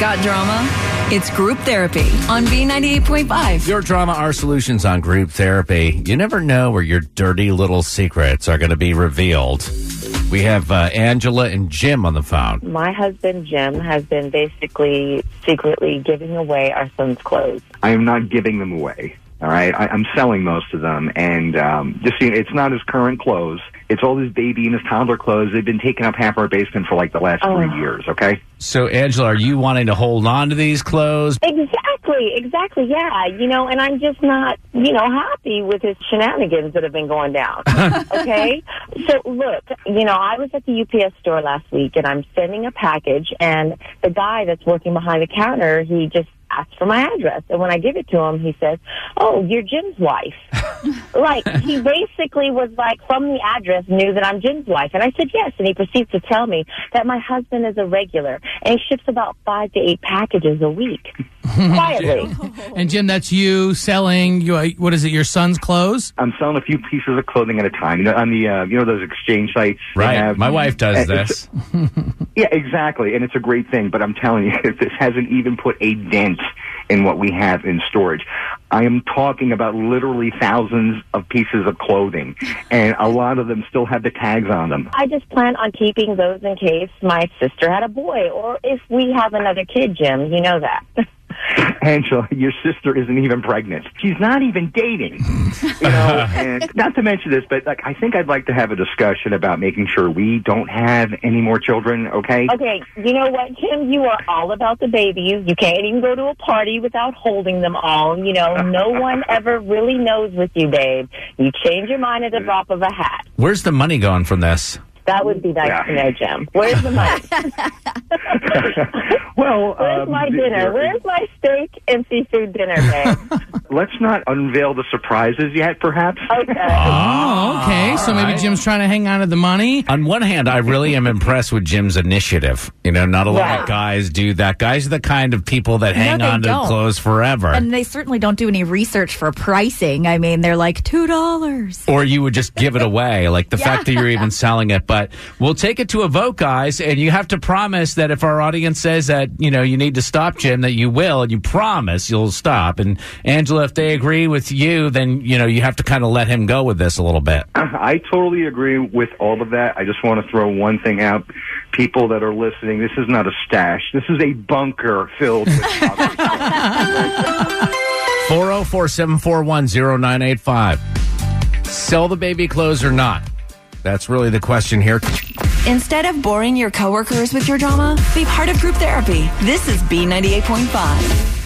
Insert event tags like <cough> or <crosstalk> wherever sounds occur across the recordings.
Got drama? It's group therapy on B98.5. Your drama, our solutions on group therapy. You never know where your dirty little secrets are going to be revealed. We have uh, Angela and Jim on the phone. My husband, Jim, has been basically secretly giving away our son's clothes. I am not giving them away. All right, I, I'm selling most of them, and um, just you know, it's not his current clothes. It's all his baby and his toddler clothes. They've been taking up half our basement for like the last Oh. three years. Okay, So, Angela, are you wanting to hold on to these clothes? Exactly, exactly, yeah. You know, and I'm just not, you know, happy with his shenanigans that have been going down. <laughs> okay? So, look, you know, I was at the UPS store last week and I'm sending a package, and the guy that's working behind the counter, he just asked for my address. And when I give it to him, he says, Oh, you're Jim's wife. Like, he basically was like, from the address, knew that I'm Jim's wife. And I said, Yes. And he proceeds to tell me that my husband is a regular and he ships about five to eight packages a week. <laughs> Quietly. And Jim, that's you selling. You, what is it? Your son's clothes? I'm selling a few pieces of clothing at a time. You know, on the uh, you know those exchange sites. Right. have- My wife does this. <laughs> Yeah, exactly, and it's a great thing. But I'm telling you, <laughs> this hasn't even put a dent in what we have in storage. I am talking about literally thousands of pieces of clothing, and a lot of them still have the tags on them. I just plan on keeping those in case my sister had a boy or if we have another kid, Jim. You know that. <laughs> <laughs> Angela, your sister isn't even pregnant. She's not even dating. You know, <laughs> and not to mention this, but like I think I'd like to have a discussion about making sure we don't have any more children, okay? Okay, you know what, Jim? You are all about the babies. You can't even go to a party without holding them all. You know, no <laughs> one ever really knows with you, babe. You change your mind at the drop of a hat. Where's the money going from this? That would be nice Yeah. to know, Jim. Where's the money? <laughs> well, <laughs> Where's um, my th- dinner? there- Where's my steak and seafood dinner, babe? <laughs> let's not unveil the surprises yet, perhaps. Okay. Oh, okay. So maybe Jim's trying to hang on to the money. On one hand, I really am impressed with Jim's initiative. You know, not a lot Right. of guys do that. Guys are the kind of people that hang they on to don't. clothes forever. And they certainly don't do any research for pricing. I mean, they're like two dollars. or you would just give it away, like the fact that you're even selling it. But we'll take it to a vote, guys, and you have to promise that if our audience says that you know you need to stop Jim, that you will, and you promise you'll stop. And Angela, if they agree with you, then you know you have to kind of let him go with this a little bit. Uh, I totally agree with all of that. I just want to throw one thing out. People that are listening, this is not a stash. This is a bunker filled with <laughs> poverty. 404 741 0985. Sell the baby clothes or not? That's really the question here. Instead of boring your coworkers with your drama, be part of group therapy. This is B98.5.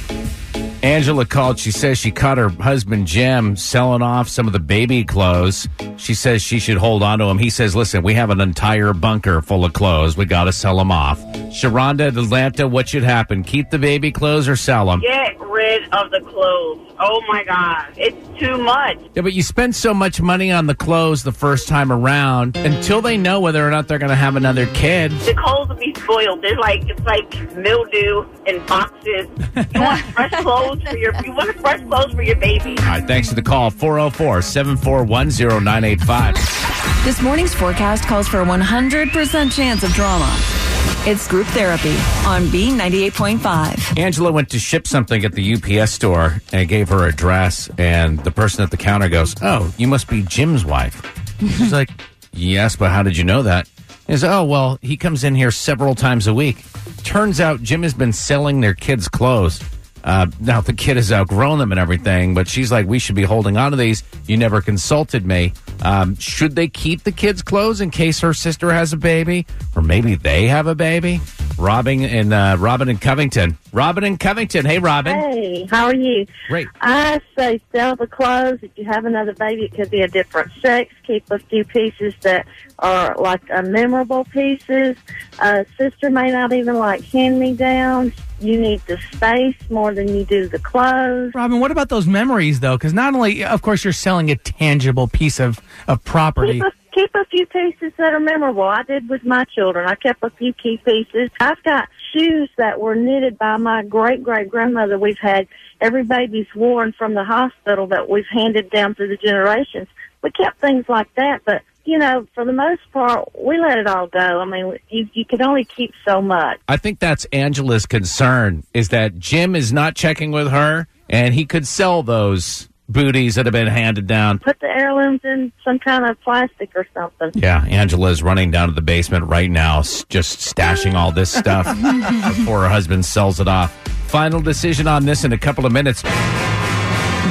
Angela called. She says she caught her husband Jim selling off some of the baby clothes. She says she should hold on to him. He says, "Listen, we have an entire bunker full of clothes. We got to sell them off." Sharonda, Atlanta, what should happen? Keep the baby clothes or sell them? Get rid of the clothes. Oh my God. It's too much. Yeah, but you spend so much money on the clothes the first time around until they know whether or not they're going to have another kid. The clothes will be spoiled. They're like, it's like mildew in boxes. You want <laughs> fresh clothes for your, you want fresh clothes for your baby. All right, thanks for the call. 404 741 0985. This morning's forecast calls for a 100% chance of drama. It's group therapy on B98.5. Angela went to ship something at the UPS store and I gave her address, and the person at the counter goes, "Oh, you must be Jim's wife." She's <laughs> like, "Yes, but how did you know that?" He says, "Oh, well, he comes in here several times a week." Turns out Jim has been selling their kids' clothes. Uh, now the kid has outgrown them and everything, but she's like, "We should be holding on to these." You never consulted me. Um, should they keep the kids' clothes in case her sister has a baby, or maybe they have a baby? Robin and uh, Robin and Covington. Robin and Covington. Hey, Robin. Hey, how are you? Great. I say sell the clothes. If you have another baby, it could be a different sex. Keep a few pieces that are like uh, memorable pieces. Uh, sister may not even like hand me downs. You need the space more than you do the clothes. Robin, what about those memories though? Because not only, of course, you're selling a tangible piece of of property. <laughs> Keep a, few pieces that are memorable. I did with my children. I kept a few key pieces. I've got shoes that were knitted by my great great grandmother. We've had every baby's worn from the hospital that we've handed down through the generations. We kept things like that, but you know, for the most part, we let it all go. I mean, you, you can only keep so much. I think that's Angela's concern is that Jim is not checking with her and he could sell those booties that have been handed down. Put the heirlooms in some kind of plastic or something. Yeah, Angela's running down to the basement right now, just stashing all this stuff <laughs> before her husband sells it off. Final decision on this in a couple of minutes.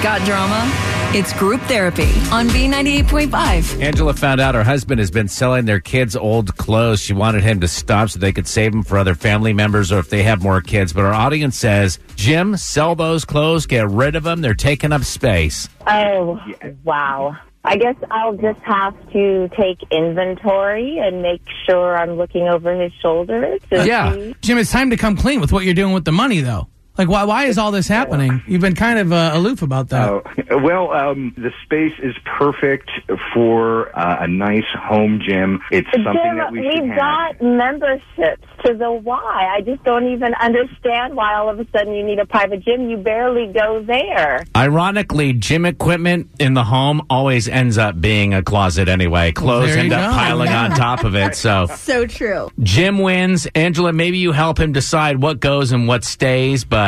Got drama? It's group therapy on B98.5. Angela found out her husband has been selling their kids' old clothes. She wanted him to stop so they could save them for other family members or if they have more kids. But our audience says, Jim, sell those clothes, get rid of them. They're taking up space. Oh, wow. I guess I'll just have to take inventory and make sure I'm looking over his shoulder to Yeah. see. Jim, it's time to come clean with what you're doing with the money, though. Like, why, why is all this happening? You've been kind of uh, aloof about that. Oh, well, um, the space is perfect for uh, a nice home gym. It's something Jim, that we should we've have. got memberships to the Y. I just don't even understand why all of a sudden you need a private gym. You barely go there. Ironically, gym equipment in the home always ends up being a closet anyway. Clothes there end you up go. piling on top of it. So <laughs> So true. Jim wins. Angela, maybe you help him decide what goes and what stays, but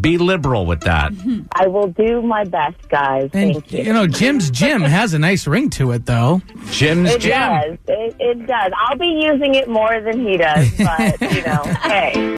be liberal with that. I will do my best, guys. and, Thank you. you know, Jim's gym has a nice ring to it, though. Jim's it Jim. does. It, it does. I'll be using it more than he does, but, you know, <laughs> hey.